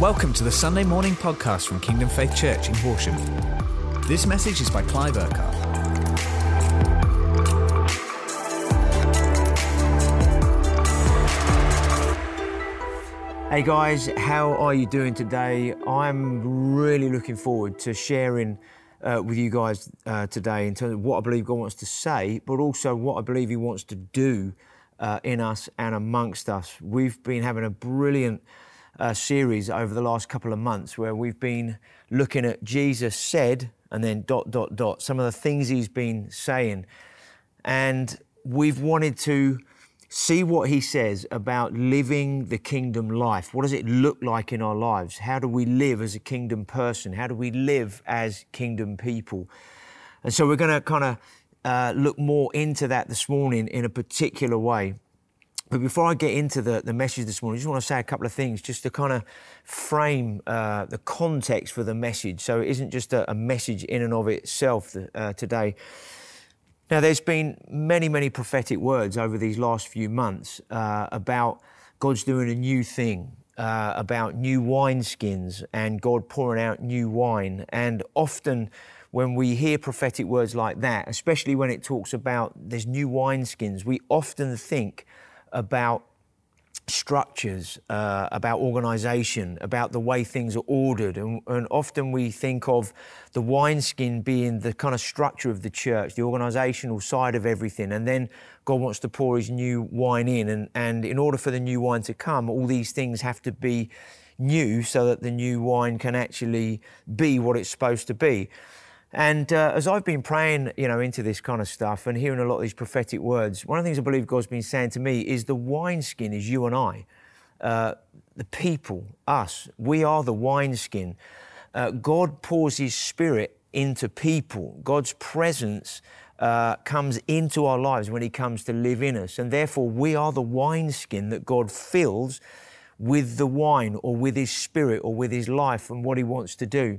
Welcome to the Sunday morning podcast from Kingdom Faith Church in Horsham. This message is by Clive Urquhart. Hey guys, how are you doing today? I'm really looking forward to sharing uh, with you guys uh, today in terms of what I believe God wants to say, but also what I believe He wants to do uh, in us and amongst us. We've been having a brilliant uh, series over the last couple of months where we've been looking at Jesus said and then dot, dot, dot, some of the things He's been saying. And we've wanted to see what he says about living the kingdom life. What does it look like in our lives? How do we live as a kingdom person? How do we live as kingdom people? And so we're going to kind of uh, look more into that this morning in a particular way. But before I get into the, the message this morning, I just want to say a couple of things just to kind of frame uh, the context for the message. So it isn't just a, a message in and of itself uh, today. Now, there's been many, many prophetic words over these last few months uh, about God's doing a new thing, uh, about new wineskins and God pouring out new wine. And often, when we hear prophetic words like that, especially when it talks about there's new wineskins, we often think about structures, uh, about organization, about the way things are ordered. And, and, often we think of the wineskin being the kind of structure of the church, the organizational side of everything. And then God wants to pour his new wine in. And, and in order for the new wine to come, all these things have to be new so that the new wine can actually be what it's supposed to be. And uh, as I've been praying, you know, into this kind of stuff and hearing a lot of these prophetic words, one of the things I believe God's been saying to me is the wineskin is you and I, uh, the people, us. We are the wineskin. Uh, God pours His Spirit into people. God's presence uh, comes into our lives when He comes to live in us, and therefore we are the wineskin that God fills with the wine or with His Spirit or with His life and what He wants to do.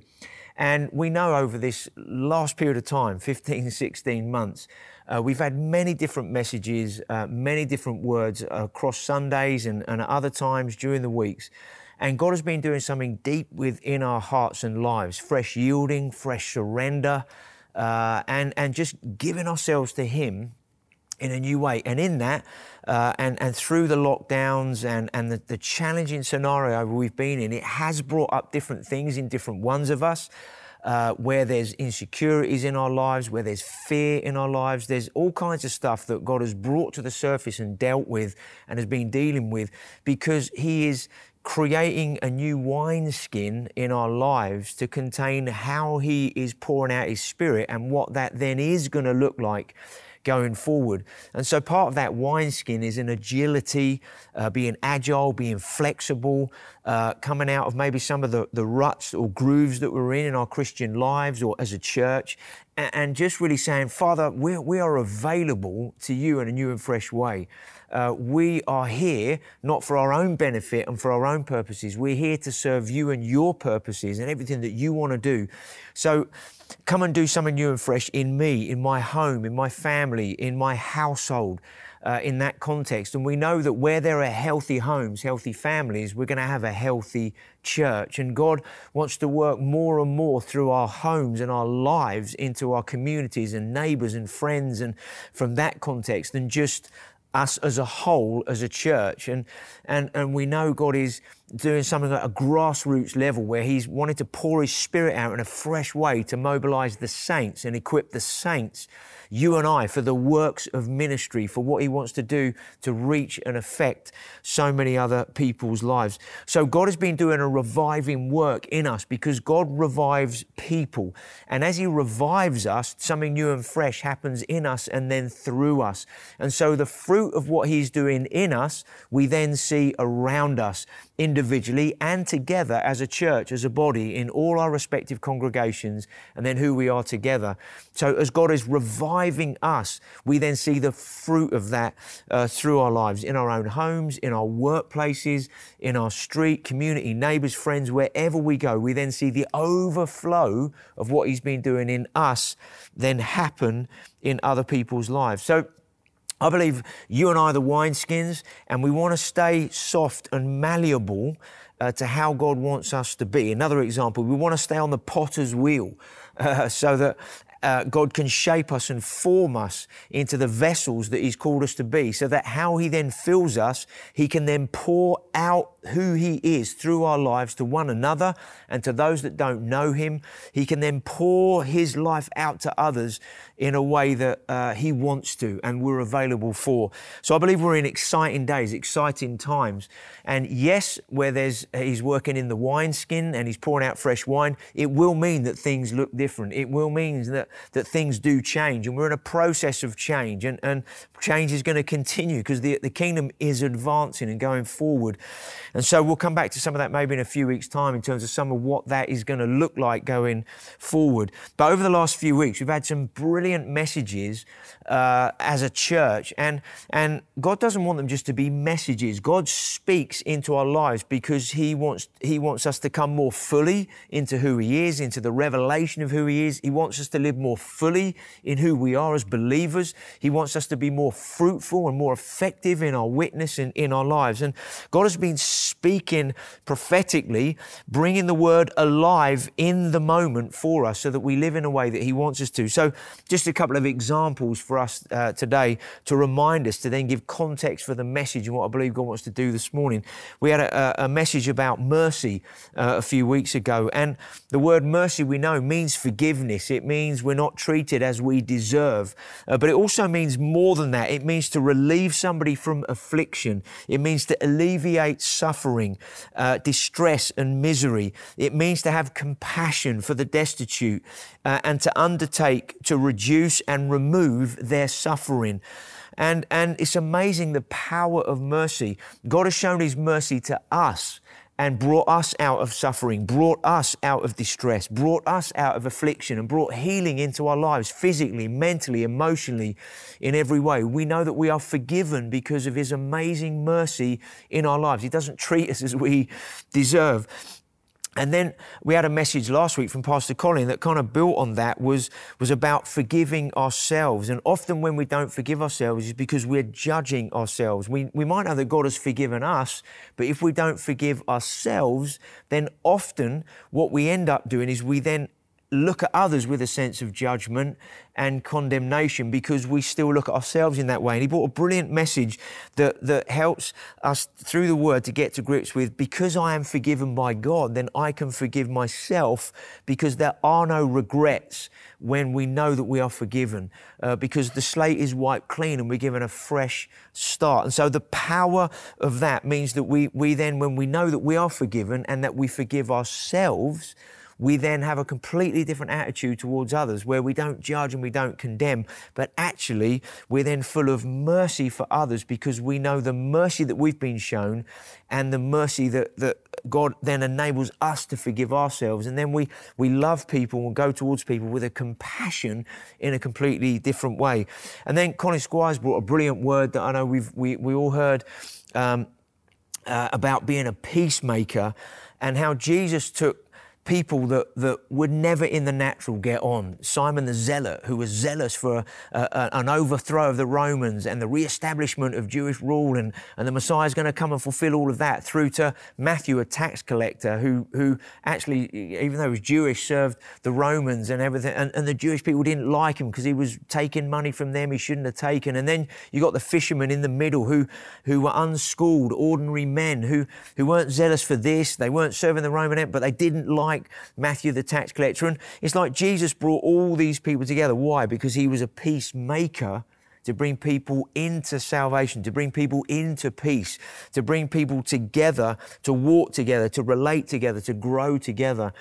And we know over this last period of time, 15, 16 months, uh, we've had many different messages, uh, many different words across Sundays and, and other times during the weeks. And God has been doing something deep within our hearts and lives fresh yielding, fresh surrender, uh, and, and just giving ourselves to Him in a new way. And in that, uh, and, and through the lockdowns and, and the, the challenging scenario we've been in, it has brought up different things in different ones of us. Uh, where there's insecurities in our lives, where there's fear in our lives. There's all kinds of stuff that God has brought to the surface and dealt with and has been dealing with because He is creating a new wineskin in our lives to contain how He is pouring out His Spirit and what that then is going to look like going forward. And so part of that wineskin is an agility, uh, being agile, being flexible, uh, coming out of maybe some of the, the ruts or grooves that we're in in our Christian lives or as a church, and, and just really saying, Father, we, we are available to you in a new and fresh way. Uh, we are here not for our own benefit and for our own purposes. We're here to serve you and your purposes and everything that you want to do. So come and do something new and fresh in me, in my home, in my family, in my household. Uh, in that context. And we know that where there are healthy homes, healthy families, we're going to have a healthy church. And God wants to work more and more through our homes and our lives into our communities and neighbors and friends. And from that context, than just us as a whole, as a church. And, and, and we know God is doing something at a grassroots level where He's wanting to pour His Spirit out in a fresh way to mobilize the saints and equip the saints you and I for the works of ministry, for what He wants to do to reach and affect so many other people's lives. So God has been doing a reviving work in us because God revives people. And as He revives us, something new and fresh happens in us and then through us. And so the fruit of what He's doing in us, we then see around us individually and together as a church, as a body, in all our respective congregations, and then who we are together. So, as God is reviving us, we then see the fruit of that uh, through our lives, in our own homes, in our workplaces, in our street, community, neighbors, friends, wherever we go. We then see the overflow of what He's been doing in us then happen in other people's lives. So, I believe you and I are the wineskins, and we want to stay soft and malleable uh, to how God wants us to be. Another example, we want to stay on the potter's wheel uh, so that uh, God can shape us and form us into the vessels that He's called us to be, so that how He then fills us, He can then pour out who He is through our lives to one another and to those that don't know Him. He can then pour His life out to others in a way that uh, He wants to and we're available for. So I believe we're in exciting days, exciting times. And yes, where there's He's working in the wineskin and He's pouring out fresh wine, it will mean that things look different. It will mean that that things do change, and we're in a process of change, and, and change is going to continue because the, the kingdom is advancing and going forward. And so we'll come back to some of that maybe in a few weeks' time in terms of some of what that is going to look like going forward. But over the last few weeks, we've had some brilliant messages uh, as a church, and and God doesn't want them just to be messages. God speaks into our lives because He wants He wants us to come more fully into who He is, into the revelation of who He is. He wants us to live more fully in who we are as believers. He wants us to be more fruitful and more effective in our witness and in our lives. And God has been speaking prophetically, bringing the word alive in the moment for us so that we live in a way that He wants us to. So, just a couple of examples for us uh, today to remind us to then give context for the message and what I believe God wants to do this morning. We had a, a message about mercy uh, a few weeks ago, and the word mercy we know means forgiveness. It means we're not treated as we deserve, uh, but it also means more than that. It means to relieve somebody from affliction. It means to alleviate suffering, uh, distress, and misery. It means to have compassion for the destitute uh, and to undertake to reduce and remove their suffering. And, and it's amazing the power of mercy. God has shown His mercy to us and brought us out of suffering, brought us out of distress, brought us out of affliction, and brought healing into our lives physically, mentally, emotionally, in every way. We know that we are forgiven because of His amazing mercy in our lives. He doesn't treat us as we deserve. And then we had a message last week from Pastor Colin that kind of built on that was, was about forgiving ourselves. And often when we don't forgive ourselves is because we're judging ourselves. We, we might know that God has forgiven us, but if we don't forgive ourselves, then often what we end up doing is we then look at others with a sense of judgment and condemnation because we still look at ourselves in that way. And he brought a brilliant message that, that helps us through the word to get to grips with because I am forgiven by God, then I can forgive myself because there are no regrets when we know that we are forgiven uh, because the slate is wiped clean and we're given a fresh start. And so the power of that means that we, we then, when we know that we are forgiven and that we forgive ourselves, we then have a completely different attitude towards others where we don't judge and we don't condemn, but actually we're then full of mercy for others because we know the mercy that we've been shown and the mercy that, that God then enables us to forgive ourselves. And then we, we love people and go towards people with a compassion in a completely different way. And then Colin Squires brought a brilliant word that I know we've, we, we all heard um, uh, about being a peacemaker and how Jesus took people that, that would never in the natural get on. Simon the Zealot, who was zealous for a, a, an overthrow of the Romans and the re-establishment of Jewish rule, and, and the Messiah is going to come and fulfill all of that, through to Matthew, a tax collector, who, who actually, even though he was Jewish, served the Romans and everything, and, and the Jewish people didn't like him because he was taking money from them he shouldn't have taken. And then you got the fishermen in the middle who, who were unschooled, ordinary men who, who weren't zealous for this, they weren't serving the Roman Empire, but they didn't like like Matthew the tax collector. And it's like Jesus brought all these people together. Why? Because he was a peacemaker to bring people into salvation, to bring people into peace, to bring people together, to walk together, to relate together, to grow together.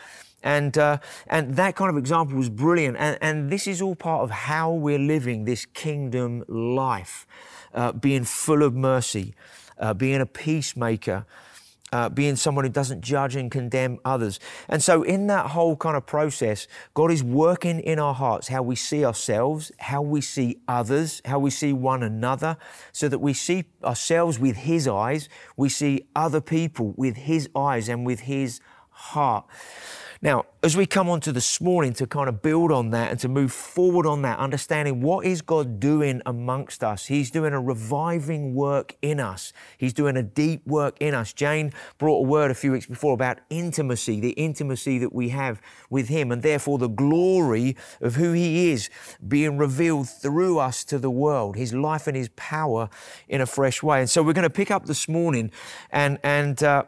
And, uh, and that kind of example was brilliant. And, and this is all part of how we're living this kingdom life, uh, being full of mercy, uh, being a peacemaker, uh, being someone who doesn't judge and condemn others. And so, in that whole kind of process, God is working in our hearts how we see ourselves, how we see others, how we see one another, so that we see ourselves with His eyes, we see other people with His eyes and with His heart. Now, as we come on to this morning to kind of build on that and to move forward on that, understanding what is God doing amongst us? He's doing a reviving work in us. He's doing a deep work in us. Jane brought a word a few weeks before about intimacy, the intimacy that we have with Him, and therefore the glory of who He is being revealed through us to the world, His life and His power in a fresh way. And so we're going to pick up this morning and, and, uh,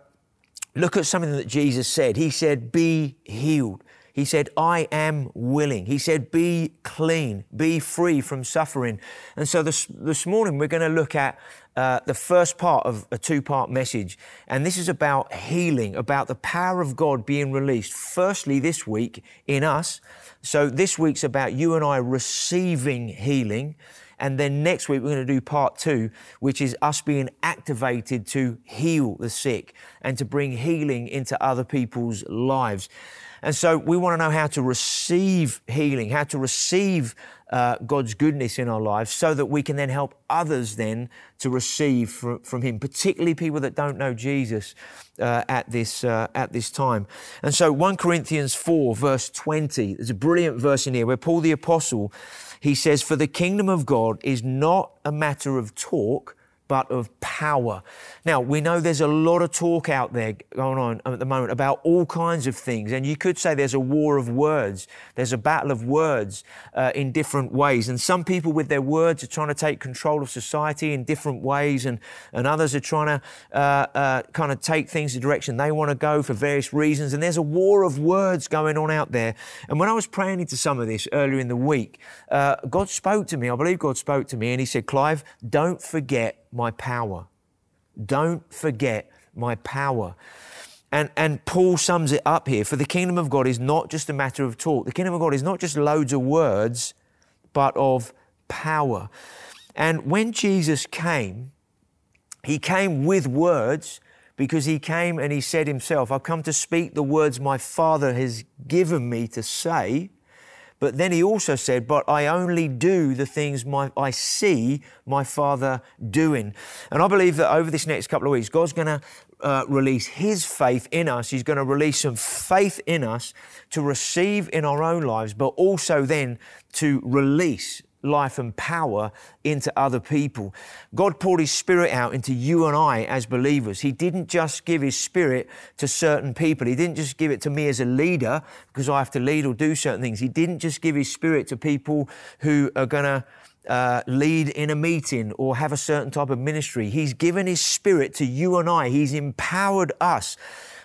Look at something that Jesus said. He said, Be healed. He said, I am willing. He said, Be clean, be free from suffering. And so this, this morning we're going to look at uh, the first part of a two part message. And this is about healing, about the power of God being released. Firstly, this week in us. So this week's about you and I receiving healing. And then next week, we're going to do part two, which is us being activated to heal the sick and to bring healing into other people's lives. And so we want to know how to receive healing, how to receive uh, God's goodness in our lives so that we can then help others then to receive from, from Him, particularly people that don't know Jesus uh, at, this, uh, at this time. And so 1 Corinthians 4, verse 20, there's a brilliant verse in here where Paul the Apostle he says, For the kingdom of God is not a matter of talk, but of power. Now, we know there's a lot of talk out there going on at the moment about all kinds of things, and you could say there's a war of words. There's a battle of words uh, in different ways. And some people, with their words, are trying to take control of society in different ways, and, and others are trying to uh, uh, kind of take things the direction they want to go for various reasons. And there's a war of words going on out there. And when I was praying into some of this earlier in the week, uh, God spoke to me. I believe God spoke to me, and He said, Clive, don't forget my power. Don't forget my power. And, and Paul sums it up here. For the kingdom of God is not just a matter of talk. The kingdom of God is not just loads of words, but of power. And when Jesus came, he came with words because he came and he said himself, I've come to speak the words my Father has given me to say. But then he also said, But I only do the things my, I see my Father doing. And I believe that over this next couple of weeks, God's going to uh, release His faith in us. He's going to release some faith in us to receive in our own lives, but also then to release life and power into other people. God poured His Spirit out into you and I as believers. He didn't just give His Spirit to certain people. He didn't just give it to me as a leader because I have to lead or do certain things. He didn't just give His Spirit to people who are going to uh, lead in a meeting or have a certain type of ministry. He's given His Spirit to you and I. He's empowered us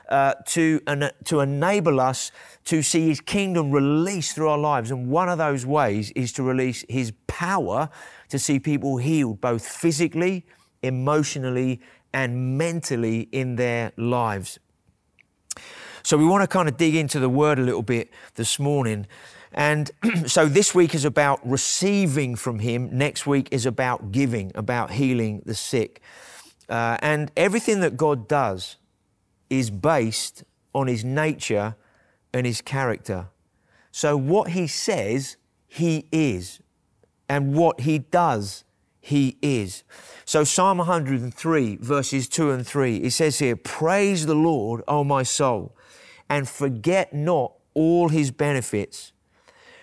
uh, to, uh, to enable us to see His kingdom released through our lives. And one of those ways is to release His power to see people healed, both physically, emotionally, and mentally in their lives. So we want to kind of dig into the word a little bit this morning. And so this week is about receiving from Him. Next week is about giving, about healing the sick. Uh, and everything that God does is based on his nature and his character. So, what he says, he is. And what he does, he is. So, Psalm 103, verses 2 and 3, it says here, Praise the Lord, O my soul, and forget not all his benefits,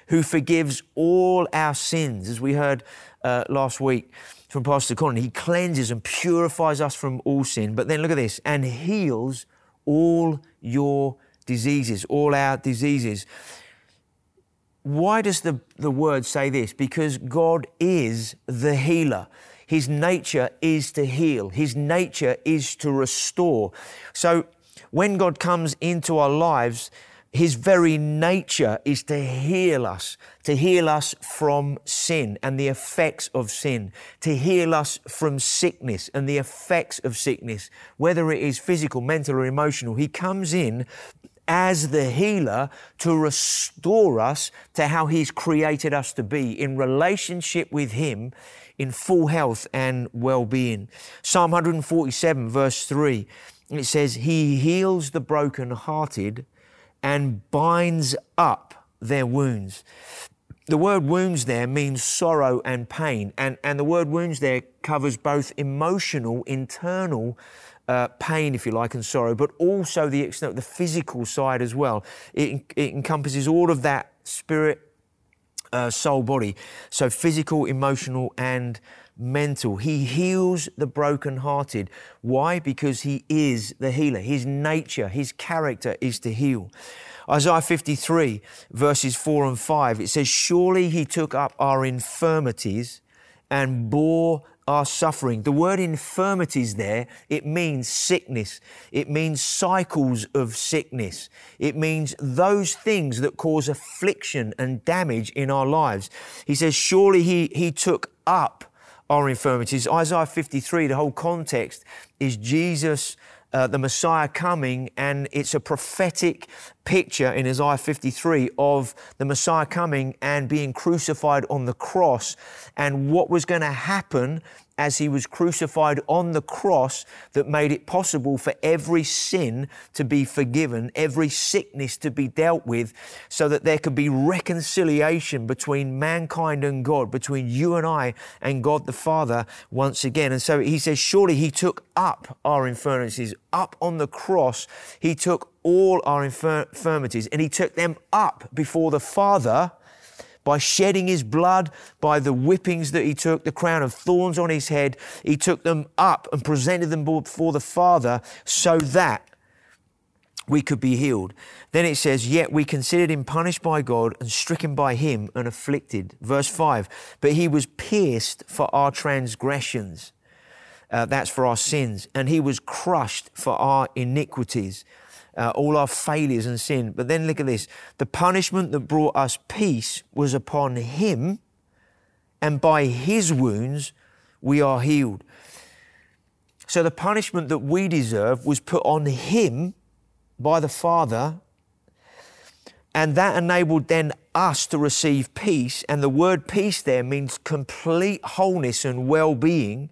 who forgives all our sins, as we heard uh, last week from Pastor Colin. He cleanses and purifies us from all sin. But then look at this, and heals all your diseases, all our diseases. Why does the, the word say this? Because God is the healer. His nature is to heal, His nature is to restore. So when God comes into our lives, his very nature is to heal us, to heal us from sin and the effects of sin, to heal us from sickness and the effects of sickness, whether it is physical, mental, or emotional. He comes in as the healer to restore us to how He's created us to be in relationship with Him in full health and well being. Psalm 147, verse 3, it says, He heals the brokenhearted and binds up their wounds. The word wounds there means sorrow and pain, and, and the word wounds there covers both emotional, internal uh, pain, if you like, and sorrow, but also the the physical side as well. It, it encompasses all of that spirit, uh, soul, body. So physical, emotional, and mental. He heals the brokenhearted. Why? Because he is the healer. His nature, his character is to heal. Isaiah 53, verses 4 and 5, it says, Surely he took up our infirmities and bore our suffering. The word infirmities there, it means sickness. It means cycles of sickness. It means those things that cause affliction and damage in our lives. He says, Surely he, he took up our infirmities. Isaiah 53, the whole context is Jesus uh, the Messiah coming, and it's a prophetic picture in Isaiah 53 of the Messiah coming and being crucified on the cross and what was going to happen as he was crucified on the cross that made it possible for every sin to be forgiven, every sickness to be dealt with, so that there could be reconciliation between mankind and God, between you and I and God the Father once again. And so he says, Surely he took up our infirmities, up on the cross, he took all our infirmities and he took them up before the Father by shedding his blood, by the whippings that he took, the crown of thorns on his head. He took them up and presented them before the Father so that we could be healed. Then it says, Yet we considered him punished by God and stricken by him and afflicted. Verse 5 But he was pierced for our transgressions. Uh, that's for our sins. And he was crushed for our iniquities uh, all our failures and sin. But then look at this the punishment that brought us peace was upon him, and by his wounds we are healed. So the punishment that we deserve was put on him by the Father, and that enabled then us to receive peace. And the word peace there means complete wholeness and well being.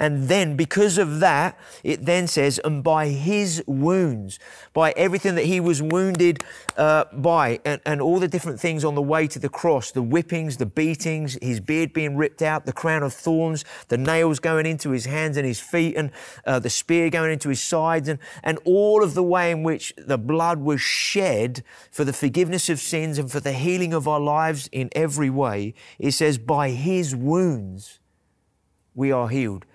And then, because of that, it then says, and by his wounds, by everything that he was wounded uh, by, and, and all the different things on the way to the cross the whippings, the beatings, his beard being ripped out, the crown of thorns, the nails going into his hands and his feet, and uh, the spear going into his sides, and, and all of the way in which the blood was shed for the forgiveness of sins and for the healing of our lives in every way. It says, by his wounds we are healed.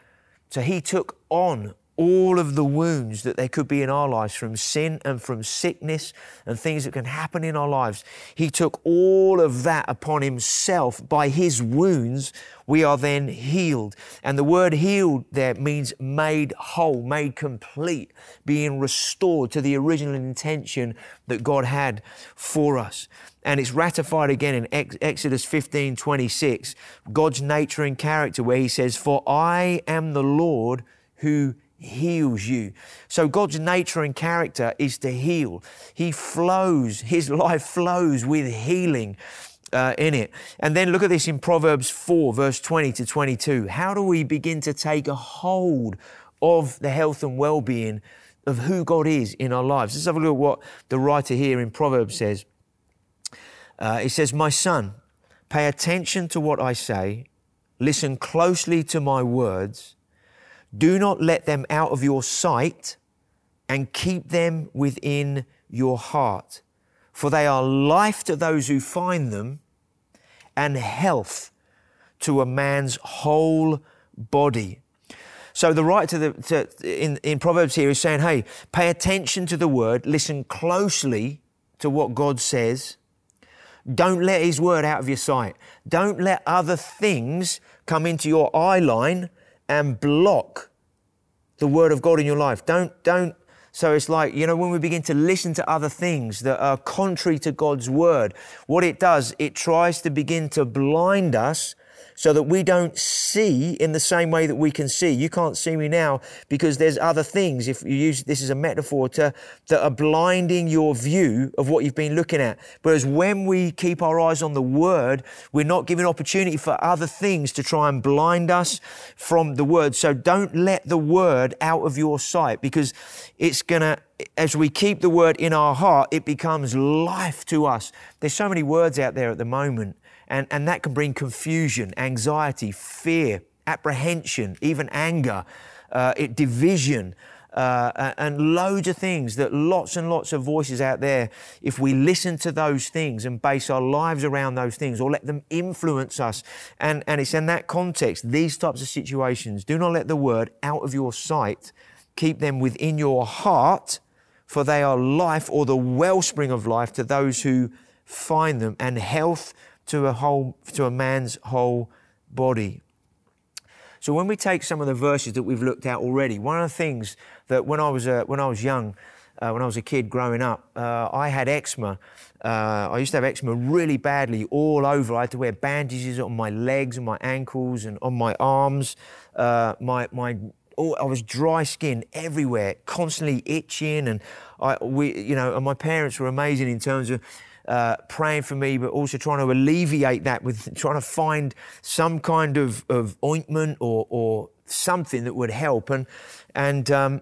So he took on all of the wounds that there could be in our lives from sin and from sickness and things that can happen in our lives. He took all of that upon himself. By his wounds, we are then healed. And the word healed there means made whole, made complete, being restored to the original intention that God had for us and it's ratified again in Exodus 15 26, God's nature and character, where He says, For I am the Lord who heals you. So God's nature and character is to heal. He flows, His life flows with healing. Uh, in it. And then look at this in Proverbs 4, verse 20 to 22. How do we begin to take a hold of the health and well being of who God is in our lives? Let's have a look at what the writer here in Proverbs says. Uh, it says, My son, pay attention to what I say, listen closely to my words, do not let them out of your sight, and keep them within your heart. For they are life to those who find them, and health to a man's whole body. So the right to the to, in, in Proverbs here is saying, hey, pay attention to the word, listen closely to what God says, don't let His word out of your sight. Don't let other things come into your eye line and block the word of God in your life. Don't, don't. So it's like, you know, when we begin to listen to other things that are contrary to God's word, what it does, it tries to begin to blind us so that we don't see in the same way that we can see. You can't see me now because there's other things, if you use this as a metaphor, to, that are blinding your view of what you've been looking at. Whereas when we keep our eyes on the Word, we're not giving opportunity for other things to try and blind us from the Word. So don't let the Word out of your sight because it's going to as we keep the word in our heart, it becomes life to us. There's so many words out there at the moment and, and that can bring confusion, anxiety, fear, apprehension, even anger, uh, it, division. uh, and loads of things that lots and lots of voices out there, if we listen to those things and base our lives around those things or let them influence us, and, and it's in that context, these types of situations, do not let the word out of your sight, keep them within your heart, for they are life or the wellspring of life to those who find them, and health to a whole to a man's whole body. So when we take some of the verses that we've looked at already, one of the things that when I was uh, when I was young, uh, when I was a kid growing up, uh, I had eczema. Uh, I used to have eczema really badly all over. I had to wear bandages on my legs and my ankles and on my arms. Uh, my my I was dry skin everywhere, constantly itching, and I we you know and my parents were amazing in terms of uh, praying for me, but also trying to alleviate that with trying to find some kind of, of ointment or, or something that would help. And, and um,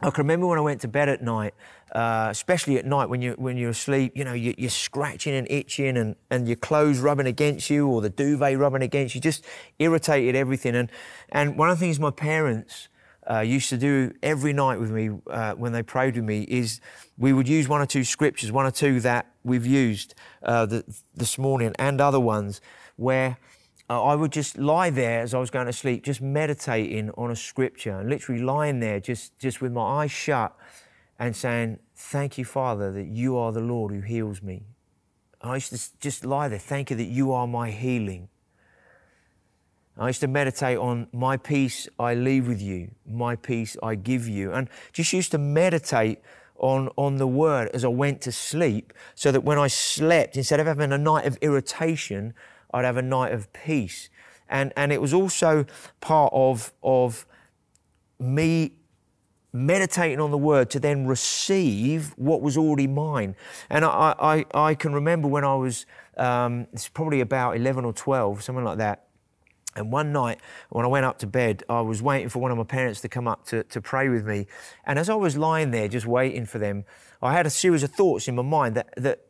I can remember when I went to bed at night, uh, especially at night when you when you're asleep, you know, you, are scratching and itching, and, and your clothes rubbing against you, or the duvet rubbing against you, just irritated everything. And and one of the things my parents uh, used to do every night with me uh, when they prayed with me is we would use one or two scriptures, one or two that we've used uh, the, this morning and other ones where uh, I would just lie there as I was going to sleep, just meditating on a scripture and literally lying there just, just with my eyes shut and saying, Thank you, Father, that you are the Lord who heals me. I used to just lie there, thank you that you are my healing. I used to meditate on my peace I leave with you, my peace I give you, and just used to meditate on, on the word as I went to sleep so that when I slept, instead of having a night of irritation, I'd have a night of peace. And, and it was also part of, of me meditating on the word to then receive what was already mine. And I, I, I can remember when I was, um, it's probably about 11 or 12, something like that. And one night, when I went up to bed, I was waiting for one of my parents to come up to, to pray with me. And as I was lying there, just waiting for them, I had a series of thoughts in my mind that, that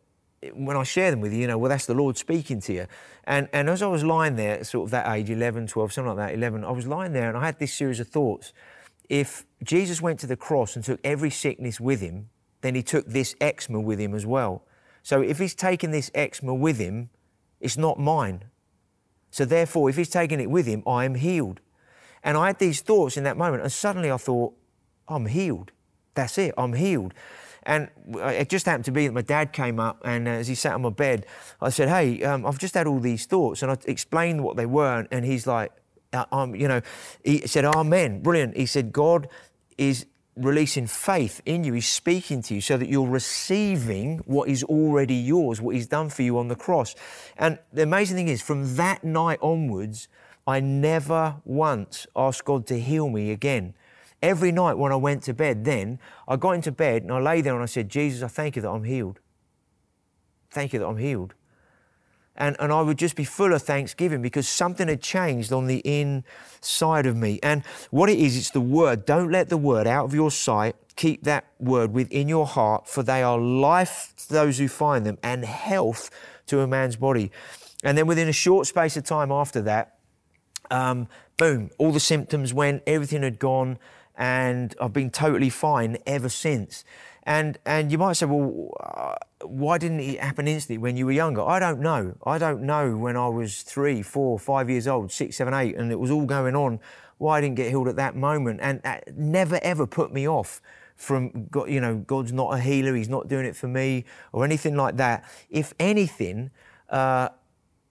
when I share them with you, you know, well, that's the Lord speaking to you. And, and as I was lying there, sort of that age, 11, 12, something like that, 11, I was lying there and I had this series of thoughts. If Jesus went to the cross and took every sickness with him, then he took this eczema with him as well. So if he's taken this eczema with him, it's not mine. So therefore, if he's taking it with him, I am healed. And I had these thoughts in that moment, and suddenly I thought, I'm healed. That's it, I'm healed. And it just happened to be that my dad came up, and as he sat on my bed, I said, Hey, um, I've just had all these thoughts. And I explained what they were, and he's like, uh, um, you know, he said, Amen, brilliant. He said, God is releasing faith in you. He's speaking to you so that you're receiving what is already yours, what He's done for you on the cross. And the amazing thing is, from that night onwards, I never once asked God to heal me again. Every night when I went to bed, then I got into bed and I lay there and I said, Jesus, I thank you that I'm healed. Thank you that I'm healed and, and I would just be full of thanksgiving because something had changed on the inside of me. And what it is, it's the word. Don't let the word out of your sight. Keep that word within your heart, for they are life to those who find them and health to a man's body. And then within a short space of time after that, um, boom, all the symptoms went, everything had gone, and I've been totally fine ever since. And, and you might say, well, uh, why didn't it happen instantly when you were younger? I don't know. I don't know when I was three, four, five years old, six, seven, eight, and it was all going on, why I didn't get healed at that moment. And that never, ever put me off from, God, you know, God's not a healer, He's not doing it for me, or anything like that. If anything, uh,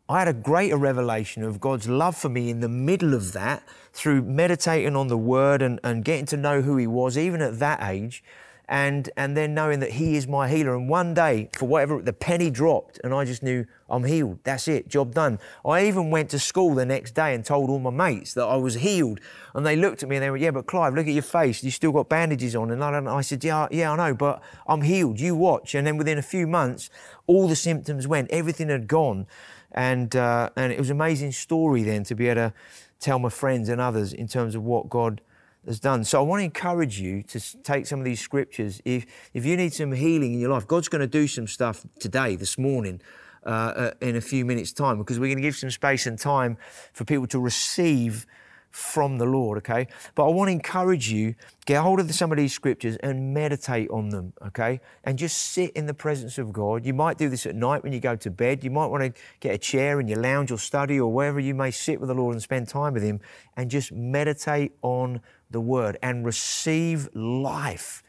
I had a greater revelation of God's love for me in the middle of that through meditating on the Word and, and getting to know who He was, even at that age and and then knowing that He is my healer. And one day, for whatever, the penny dropped, and I just knew I'm healed. That's it, job done. I even went to school the next day and told all my mates that I was healed, and they looked at me and they went, "Yeah, but Clive, look at your face. You still got bandages on." And I, I said, "Yeah, yeah, I know, but I'm healed. You watch." And then within a few months, all the symptoms went. Everything had gone, and uh, and it was an amazing story then to be able to tell my friends and others in terms of what God has done. So I want to encourage you to take some of these scriptures. If, if you need some healing in your life, God's going to do some stuff today, this morning, uh, uh, in a few minutes' time, because we're going to give some space and time for people to receive from the Lord, okay? But I want to encourage you, get hold of some of these scriptures and meditate on them, okay? And just sit in the presence of God. You might do this at night when you go to bed. You might want to get a chair in your lounge or study or wherever you may sit with the Lord and spend time with Him and just meditate on the Word and receive life,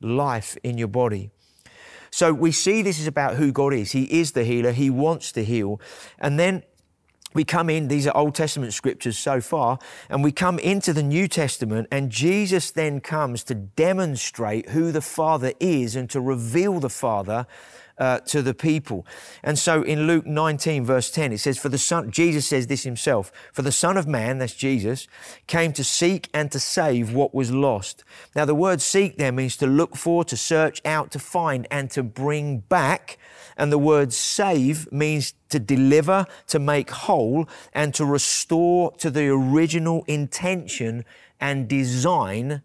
life in your body. So we see this is about who God is. He is the healer, He wants to heal. And then we come in, these are Old Testament scriptures so far, and we come into the New Testament, and Jesus then comes to demonstrate who the Father is and to reveal the Father uh, to the people. And so in Luke 19, verse 10, it says, For the Son, Jesus says this himself, For the Son of Man, that's Jesus, came to seek and to save what was lost. Now, the word seek there means to look for, to search out, to find, and to bring back. And the word save means to deliver, to make whole, and to restore to the original intention and design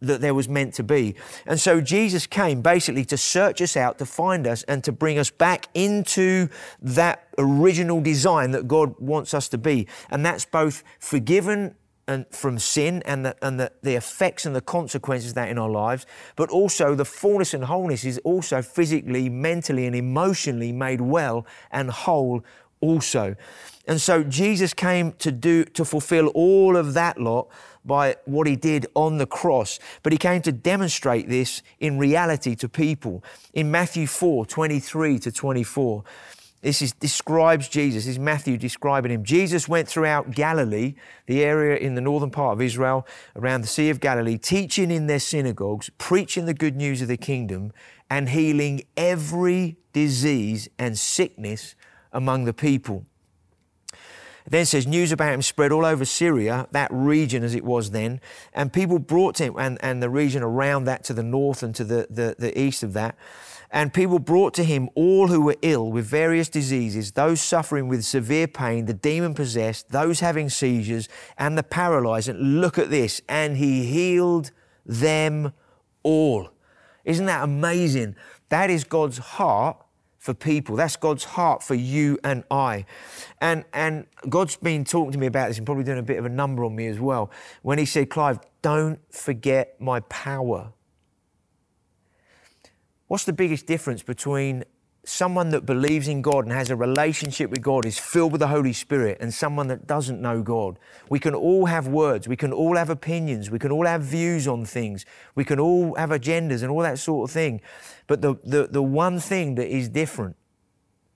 that there was meant to be. And so Jesus came basically to search us out, to find us, and to bring us back into that original design that God wants us to be. And that's both forgiven and from sin and, the, and the, the effects and the consequences that in our lives, but also the fullness and wholeness is also physically, mentally, and emotionally made well and whole also. And so Jesus came to do to fulfill all of that lot by what he did on the cross, but he came to demonstrate this in reality to people. In Matthew 4 23 to 24, this is, describes Jesus. This is Matthew describing him. Jesus went throughout Galilee, the area in the northern part of Israel, around the Sea of Galilee, teaching in their synagogues, preaching the good news of the kingdom, and healing every disease and sickness among the people. Then says news about him spread all over Syria, that region as it was then, and people brought to him, and, and the region around that to the north and to the, the, the east of that. And people brought to him all who were ill with various diseases, those suffering with severe pain, the demon possessed, those having seizures, and the paralyzed. And look at this, and he healed them all. Isn't that amazing? That is God's heart for people. That's God's heart for you and I. And, and God's been talking to me about this and probably doing a bit of a number on me as well when He said, Clive, don't forget my power. What's the biggest difference between someone that believes in God and has a relationship with God is filled with the Holy Spirit and someone that doesn't know God. We can all have words, we can all have opinions, we can all have views on things, we can all have agendas and all that sort of thing. But the, the, the one thing that is different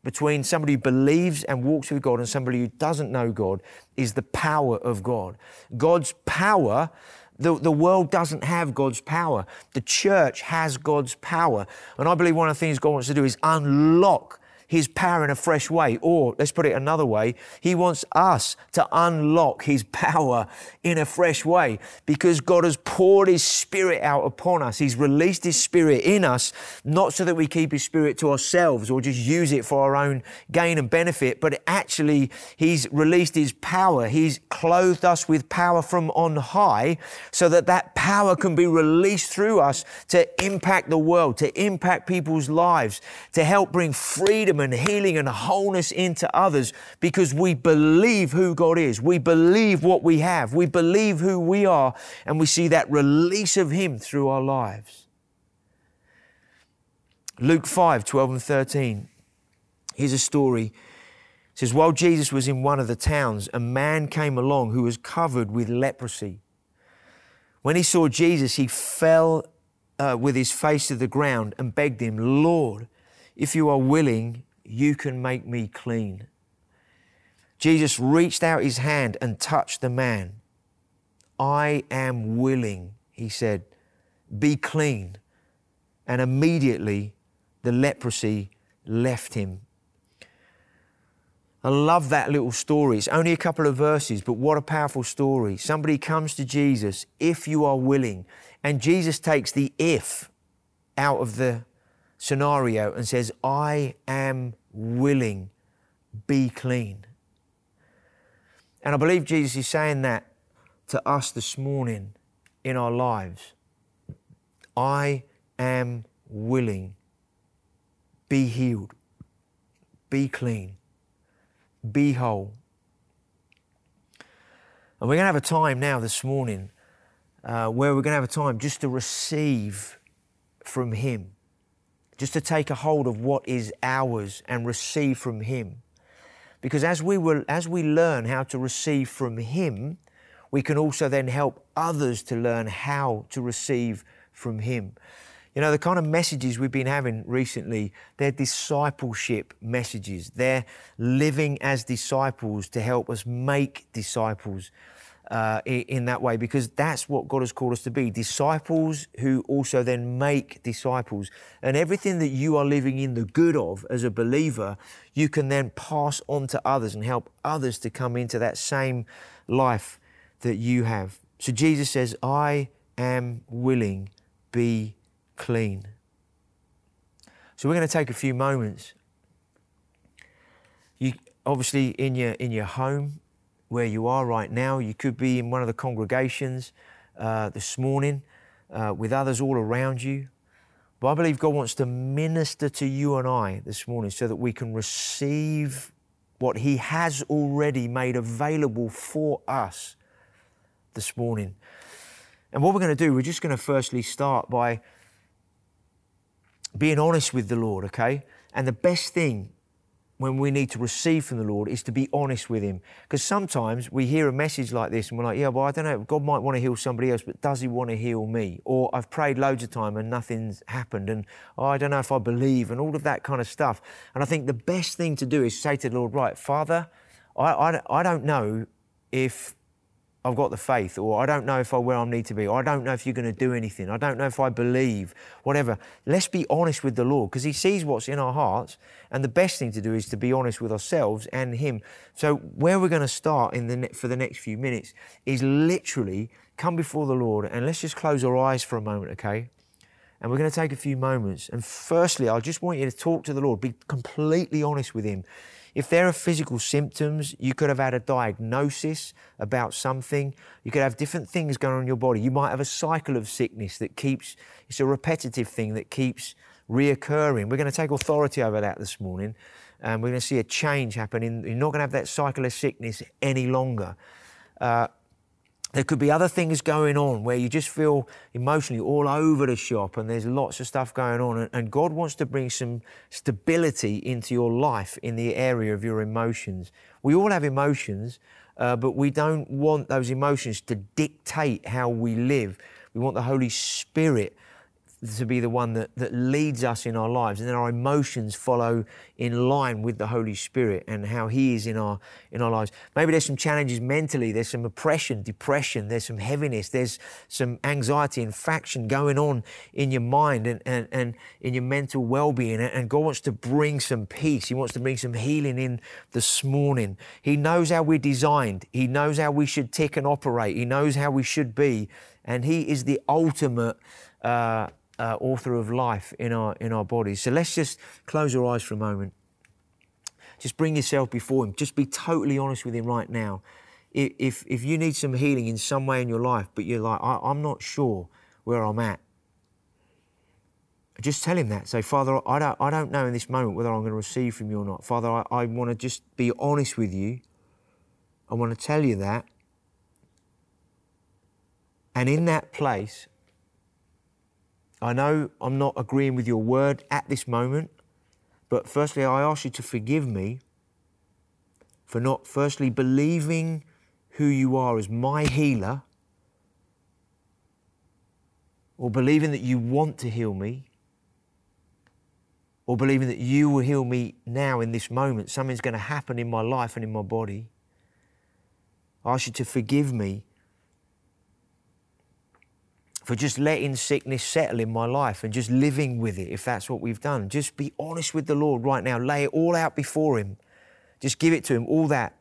between somebody who believes and walks with God and somebody who doesn't know God is the power of God. God's power the, the world doesn't have God's power. The church has God's power. And I believe one of the things God wants to do is unlock his power in a fresh way. Or let's put it another way, he wants us to unlock his power in a fresh way because God has poured his spirit out upon us. He's released his spirit in us, not so that we keep his spirit to ourselves or just use it for our own gain and benefit, but actually he's released his power. He's clothed us with power from on high so that that power can be released through us to impact the world, to impact people's lives, to help bring freedom and healing and wholeness into others because we believe who God is. We believe what we have. We believe who we are. And we see that release of Him through our lives. Luke 5 12 and 13. Here's a story. It says, While Jesus was in one of the towns, a man came along who was covered with leprosy. When he saw Jesus, he fell uh, with his face to the ground and begged him, Lord, if you are willing, you can make me clean. Jesus reached out his hand and touched the man. I am willing, he said, be clean. And immediately the leprosy left him. I love that little story. It's only a couple of verses, but what a powerful story. Somebody comes to Jesus, if you are willing, and Jesus takes the if out of the scenario and says, I am willing, be clean. And I believe Jesus is saying that to us this morning in our lives. I am willing, be healed, be clean, be whole. And we're going to have a time now this morning uh, where we're going to have a time just to receive from Him, just to take a hold of what is ours and receive from Him. Because as we, will, as we learn how to receive from Him, we can also then help others to learn how to receive from Him. You know, the kind of messages we've been having recently, they're discipleship messages. They're living as disciples to help us make disciples uh, in that way because that's what God has called us to be disciples who also then make disciples. And everything that you are living in the good of as a believer, you can then pass on to others and help others to come into that same life that you have. So Jesus says, I am willing, be clean. So we're going to take a few moments. You obviously in your in your home, where you are right now. You could be in one of the congregations uh, this morning uh, with others all around you. But I believe God wants to minister to you and I this morning so that we can receive what He has already made available for us this morning. And what we're going to do, we're just going to firstly start by being honest with the Lord, okay? And the best thing when we need to receive from the Lord is to be honest with Him. Because sometimes we hear a message like this and we're like, yeah, well, I don't know, God might want to heal somebody else, but does He want to heal me? Or I've prayed loads of time and nothing's happened, and oh, I don't know if I believe, and all of that kind of stuff. And I think the best thing to do is say to the Lord, right, Father, I, I, I don't know if I've got the faith, or I don't know if I'm where I need to be, or I don't know if you're going to do anything, I don't know if I believe, whatever. Let's be honest with the Lord because He sees what's in our hearts, and the best thing to do is to be honest with ourselves and Him. So, where we're going to start in the for the next few minutes is literally come before the Lord, and let's just close our eyes for a moment, okay? And we're going to take a few moments. And firstly, I just want you to talk to the Lord, be completely honest with Him. If there are physical symptoms, you could have had a diagnosis about something. You could have different things going on in your body. You might have a cycle of sickness that keeps, it's a repetitive thing that keeps reoccurring. We're going to take authority over that this morning and we're going to see a change happen. You're not going to have that cycle of sickness any longer. Uh, there could be other things going on where you just feel emotionally all over the shop and there's lots of stuff going on. And God wants to bring some stability into your life in the area of your emotions. We all have emotions, uh, but we don't want those emotions to dictate how we live. We want the Holy Spirit to be the one that, that leads us in our lives and then our emotions follow in line with the Holy Spirit and how He is in our in our lives. Maybe there's some challenges mentally, there's some oppression, depression, there's some heaviness, there's some anxiety and faction going on in your mind and, and, and in your mental well-being. And God wants to bring some peace. He wants to bring some healing in this morning. He knows how we're designed. He knows how we should tick and operate. He knows how we should be. And He is the ultimate uh, uh, author of life in our, in our bodies. So let's just close our eyes for a moment. Just bring yourself before Him. Just be totally honest with Him right now. If, if you need some healing in some way in your life, but you're like, I'm not sure where I'm at, just tell him that. Say, Father, I don't, I don't know in this moment whether I'm going to receive from you or not. Father, I, I want to just be honest with you. I want to tell you that. And in that place, I know I'm not agreeing with your word at this moment, but firstly, I ask you to forgive me for not firstly believing who you are as my healer or believing that you want to heal me or believing that you will heal me now in this moment. Something's going to happen in my life and in my body. I ask you to forgive me for just letting sickness settle in my life and just living with it, if that's what we've done. Just be honest with the Lord right now. Lay it all out before Him. Just give it to Him, all that.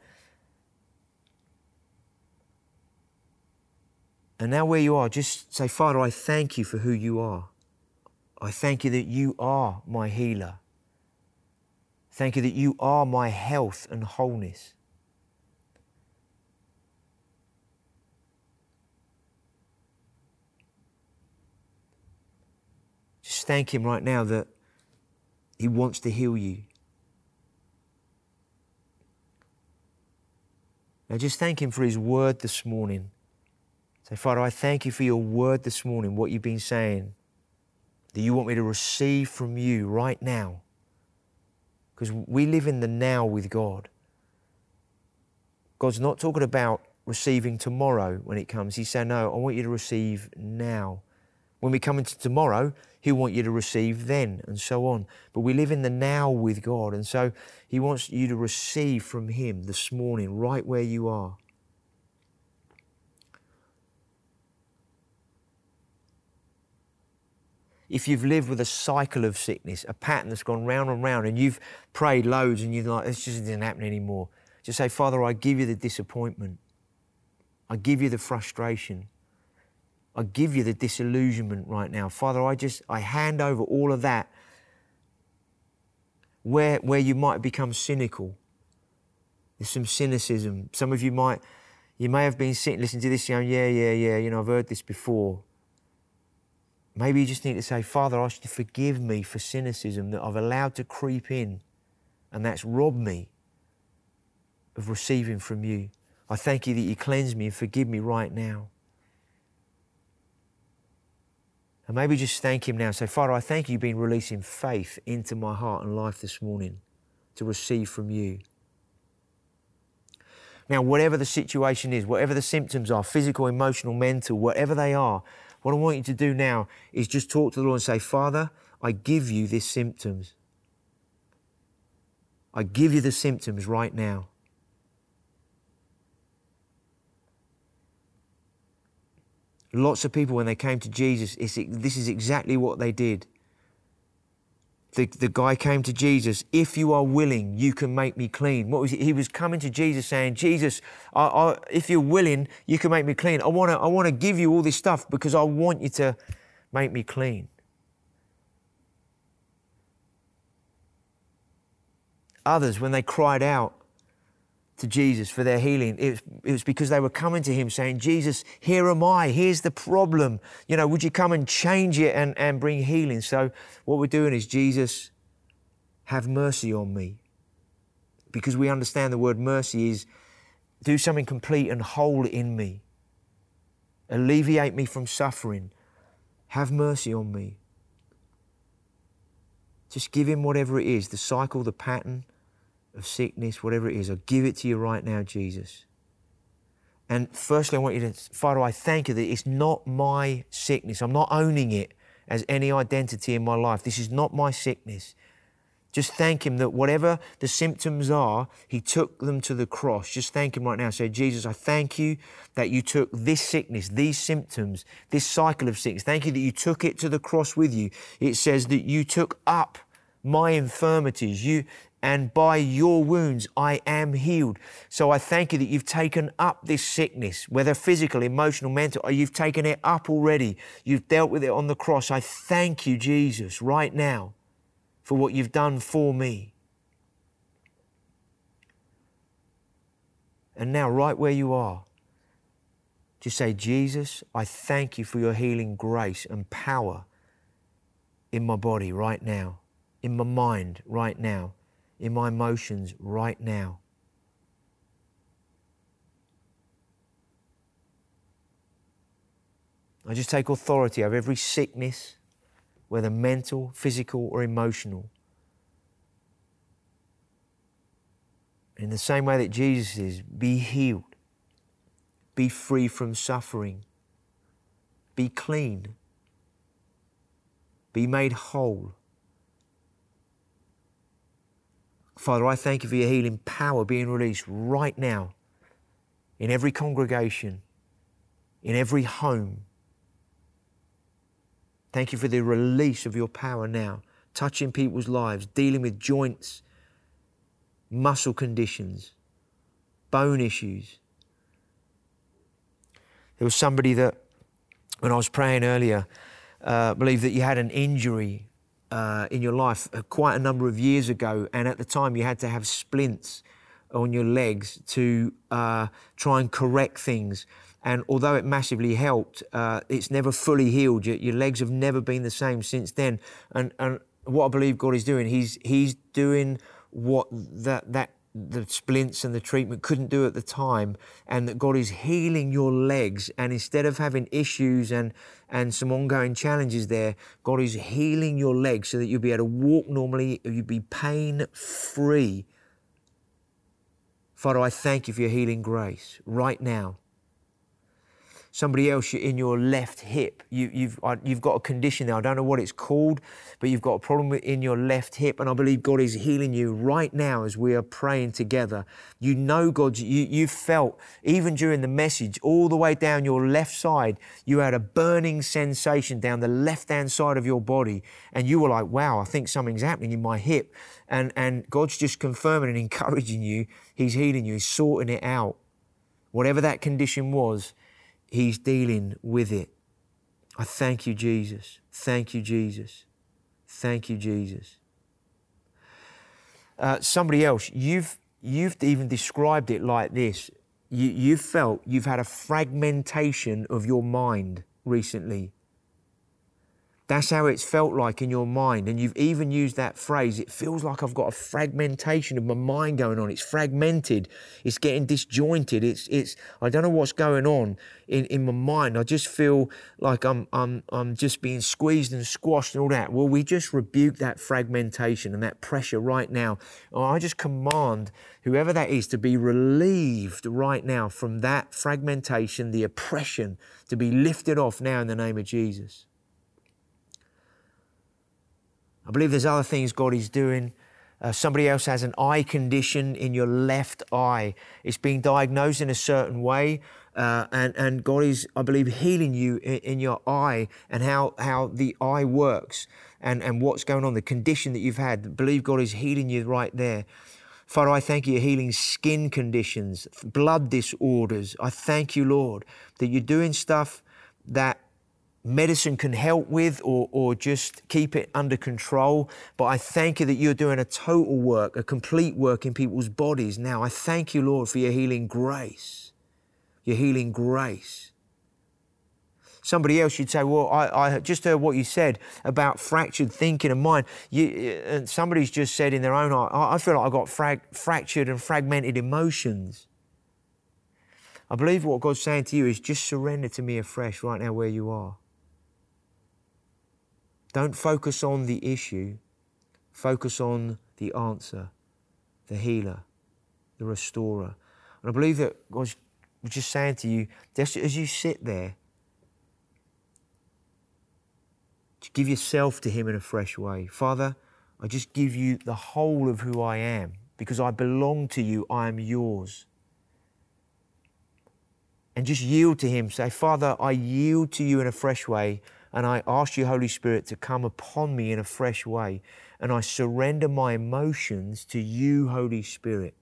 And now, where you are, just say, Father, I thank you for who you are. I thank you that you are my healer. Thank you that you are my health and wholeness. Thank Him right now that He wants to heal you. Now just thank Him for His word this morning. Say, Father, I thank you for your word this morning, what you've been saying, that you want me to receive from you right now. Because we live in the now with God. God's not talking about receiving tomorrow when it comes. He's saying, No, I want you to receive now. When we come into tomorrow, He'll want you to receive then, and so on. But we live in the now with God, and so He wants you to receive from Him this morning, right where you are. if you've lived with a cycle of sickness, a pattern that's gone round and round, and you've prayed loads and you're like, this just isn't happening anymore, just say, Father, I give you the disappointment. I give you the frustration. I give you the disillusionment right now. Father, I just, I hand over all of that where, where you might become cynical. There's some cynicism. Some of you might, you may have been sitting listening to this going, yeah, yeah, yeah, you know, I've heard this before. Maybe you just need to say, Father, I ask you to forgive me for cynicism that I've allowed to creep in and that's robbed me of receiving from you. I thank you that you cleanse me and forgive me right now. And maybe just thank Him now. Say, Father, I thank you you've been releasing faith into my heart and life this morning to receive from you. Now, whatever the situation is, whatever the symptoms are physical, emotional, mental, whatever they are what I want you to do now is just talk to the Lord and say, Father, I give you these symptoms. I give you the symptoms right now. Lots of people, when they came to Jesus, this is exactly what they did the, the guy came to Jesus, if you are willing, you can make me clean. What was he? he was coming to Jesus saying, Jesus, I, I, if you're willing, you can make me clean. I want to I wanna give you all this stuff because I want you to make me clean. Others, when they cried out, to Jesus for their healing. It was, it was, because they were coming to him saying, Jesus, here am I. Here's the problem. You know, would you come and change it and, and bring healing? So, what we're doing is, Jesus, have mercy on me. Because we understand the word mercy is do something complete and whole in me. Alleviate me from suffering. Have mercy on me. Just give him whatever it is the cycle, the pattern of sickness, whatever it is, I give it to you right now, Jesus. And firstly, I want you to, Father, I thank you that it's not my sickness. I'm not owning it as any identity in my life. This is not my sickness. Just thank Him that whatever the symptoms are, He took them to the cross. Just thank Him right now. Say, Jesus, I thank you that you took this sickness, these symptoms, this cycle of sickness. Thank you that you took it to the cross with you. It says that you took up my infirmities. You and by your wounds I am healed. So I thank you that you've taken up this sickness, whether physical, emotional, mental, or you've taken it up already. You've dealt with it on the cross. I thank you, Jesus, right now for what you've done for me. And now, right where you are, just say, Jesus, I thank you for your healing grace and power in my body right now, in my mind right now in my emotions right now. I just take authority over every sickness, whether mental, physical, or emotional. In the same way that Jesus is, be healed, be free from suffering, be clean, be made whole. Father, I thank you for your healing power being released right now in every congregation, in every home. Thank you for the release of your power now, touching people's lives, dealing with joints, muscle conditions, bone issues. There was somebody that, when I was praying earlier, uh, believed that you had an injury uh, in your life uh, quite a number of years ago, and at the time you had to have splints on your legs to uh, try and correct things. And although it massively helped, uh, it's never fully healed. Your, your, legs have never been the same since then. And, and what I believe God is doing, He's He's doing what that that the splints and the treatment couldn't do at the time, and that God is healing your legs. And instead of having issues and, and some ongoing challenges there, God is healing your legs so that you'll be able to walk normally, you'll be pain free. Father, I thank you for your healing grace right now somebody else in your left hip. You, you've, you've got a condition there. I don't know what it's called, but you've got a problem in your left hip, and I believe God is healing you right now as we are praying together. You know God. You you felt even during the message, all the way down your left side, you had a burning sensation down the left hand side of your body, and you were like, "Wow, I think something's happening in my hip." And and God's just confirming and encouraging you. He's healing you. He's sorting it out. Whatever that condition was, He's dealing with it. I thank you, Jesus. Thank you, Jesus. Thank you, Jesus. Uh, somebody else, you've, you've even described it like this. You, you've felt you've had a fragmentation of your mind recently. That's how it's felt like in your mind. And you've even used that phrase. It feels like I've got a fragmentation of my mind going on. It's fragmented. It's getting disjointed. It's, it's, I don't know what's going on in, in my mind. I just feel like I'm, I'm, I'm just being squeezed and squashed and all that. Well, we just rebuke that fragmentation and that pressure right now. I just command whoever that is to be relieved right now from that fragmentation, the oppression, to be lifted off now in the name of Jesus. I believe there's other things God is doing. Uh, somebody else has an eye condition in your left eye. It's being diagnosed in a certain way, uh, and, and God is, I believe, healing you in, in, your eye and how, how the eye works and, and what's going on, the condition that you've had. I believe God is healing you right there. Father, I thank you, you're healing skin conditions, blood disorders. I thank you, Lord, that you're doing stuff that medicine can help with or, or just keep it under control. But I thank you that you're doing a total work, a complete work in people's bodies now. I thank you, Lord, for your healing grace. Your healing grace. Somebody else, you'd say, Well, I, I just heard what you said about fractured thinking and mind. You, uh, and somebody's just said in their own eye, I feel like I've got frag, fractured and fragmented emotions. I believe what God's saying to you is just surrender to me afresh right now where you are. Don't focus on the issue, focus on the answer, the healer, the restorer. And I believe that God's just saying to you, just as you sit there, to give yourself to Him in a fresh way. Father, I just give you the whole of who I am because I belong to you, I am yours. And just yield to Him. Say, Father, I yield to you in a fresh way. And I ask you, Holy Spirit, to come upon me in a fresh way. And I surrender my emotions to you, Holy Spirit.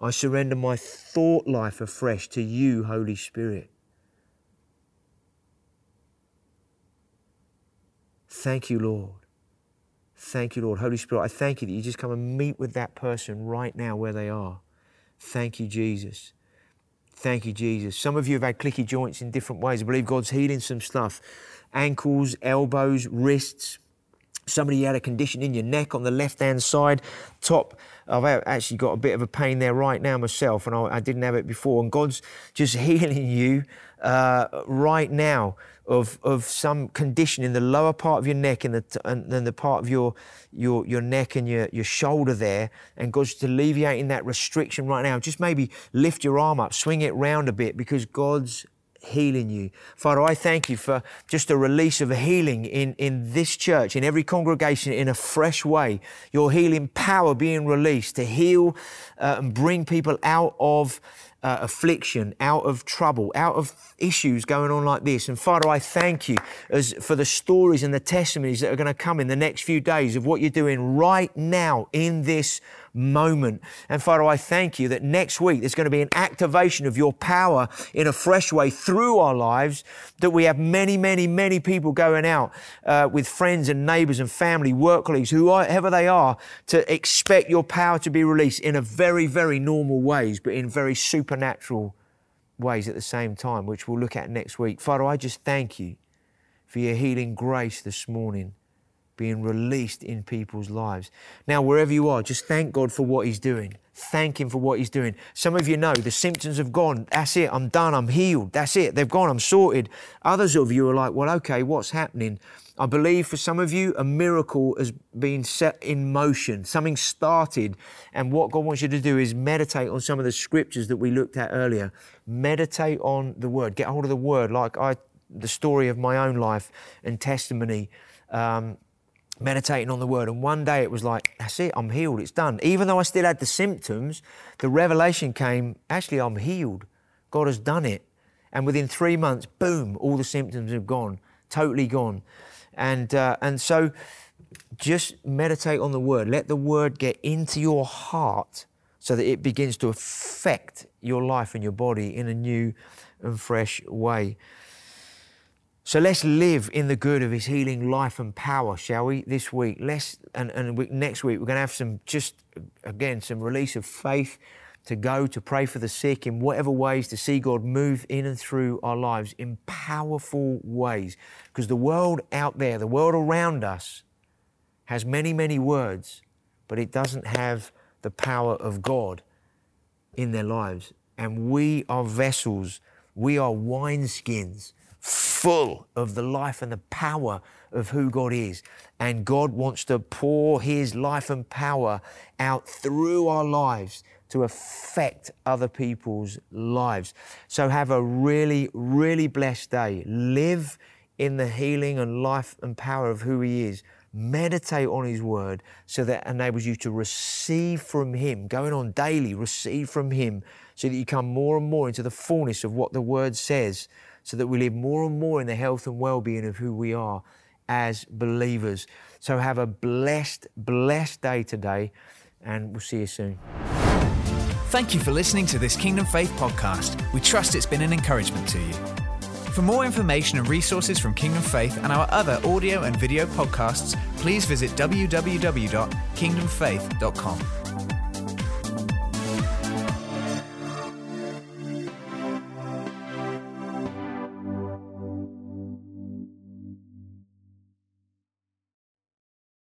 I surrender my thought life afresh to you, Holy Spirit. Thank you, Lord. Thank you, Lord. Holy Spirit, I thank you that you just come and meet with that person right now where they are. Thank you, Jesus. Thank you, Jesus. Some of you have had clicky joints in different ways. I believe God's healing some stuff ankles, elbows, wrists. Somebody had a condition in your neck on the left hand side, top. I've actually got a bit of a pain there right now myself, and I, I didn't have it before. And God's just healing you uh, right now of, of some condition in the lower part of your neck and the, the part of your, your, your neck and your, your shoulder there. And God's alleviating that restriction right now. Just maybe lift your arm up, swing it round a bit because God's healing you. Father, I thank you for just a release of healing in, in this church, in every congregation, in a fresh way. Your healing power being released to heal uh, and bring people out of uh, affliction, out of trouble, out of issues going on like this. And Father, I thank you as for the stories and the testimonies that are going to come in the next few days of what you're doing right now in this moment. And Father, I thank you that next week there's going to be an activation of your power in a fresh way through our lives, that we have many, many, many people going out uh, with friends and neighbors and family, work colleagues, whoever they are, to expect your power to be released in a very, very normal ways, but in very supernatural ways at the same time, which we'll look at next week. Father, I just thank you for your healing grace this morning. Being released in people's lives. Now, wherever you are, just thank God for what He's doing. Thank Him for what He's doing. Some of you know the symptoms have gone. That's it. I'm done. I'm healed. That's it. They've gone. I'm sorted. Others of you are like, well, okay, what's happening? I believe for some of you, a miracle has been set in motion. Something started. And what God wants you to do is meditate on some of the scriptures that we looked at earlier. Meditate on the Word. Get hold of the Word, like I, the story of my own life and testimony. Um, meditating on the word. And one day it was like, that's it, I'm healed, it's done. Even though I still had the symptoms, the revelation came, actually, I'm healed. God has done it. And within three months, boom, all the symptoms have gone, totally gone. And, uh, and so just meditate on the word. Let the word get into your heart so that it begins to affect your life and your body in a new and fresh way. So let's live in the good of His healing life and power, shall we? This week, let's and, and we, next week we're going to have some just again some release of faith to go to pray for the sick in whatever ways to see God move in and through our lives in powerful ways. Because the world out there, the world around us, has many many words, but it doesn't have the power of God in their lives. And we are vessels. We are wineskins full of the life and the power of who God is. And God wants to pour His life and power out through our lives to affect other people's lives. So have a really, really blessed day. Live in the healing and life and power of who He is. Meditate on His Word so that enables you to receive from Him, going on daily, receive from Him so that you come more and more into the fullness of what the Word says so that we live more and more in the health and well being of who we are as believers. So have a blessed, blessed day today, and we'll see you soon. Thank you for listening to this Kingdom Faith podcast. We trust it's been an encouragement to you. For more information and resources from Kingdom Faith and our other audio and video podcasts, please visit www.kingdomfaith.com.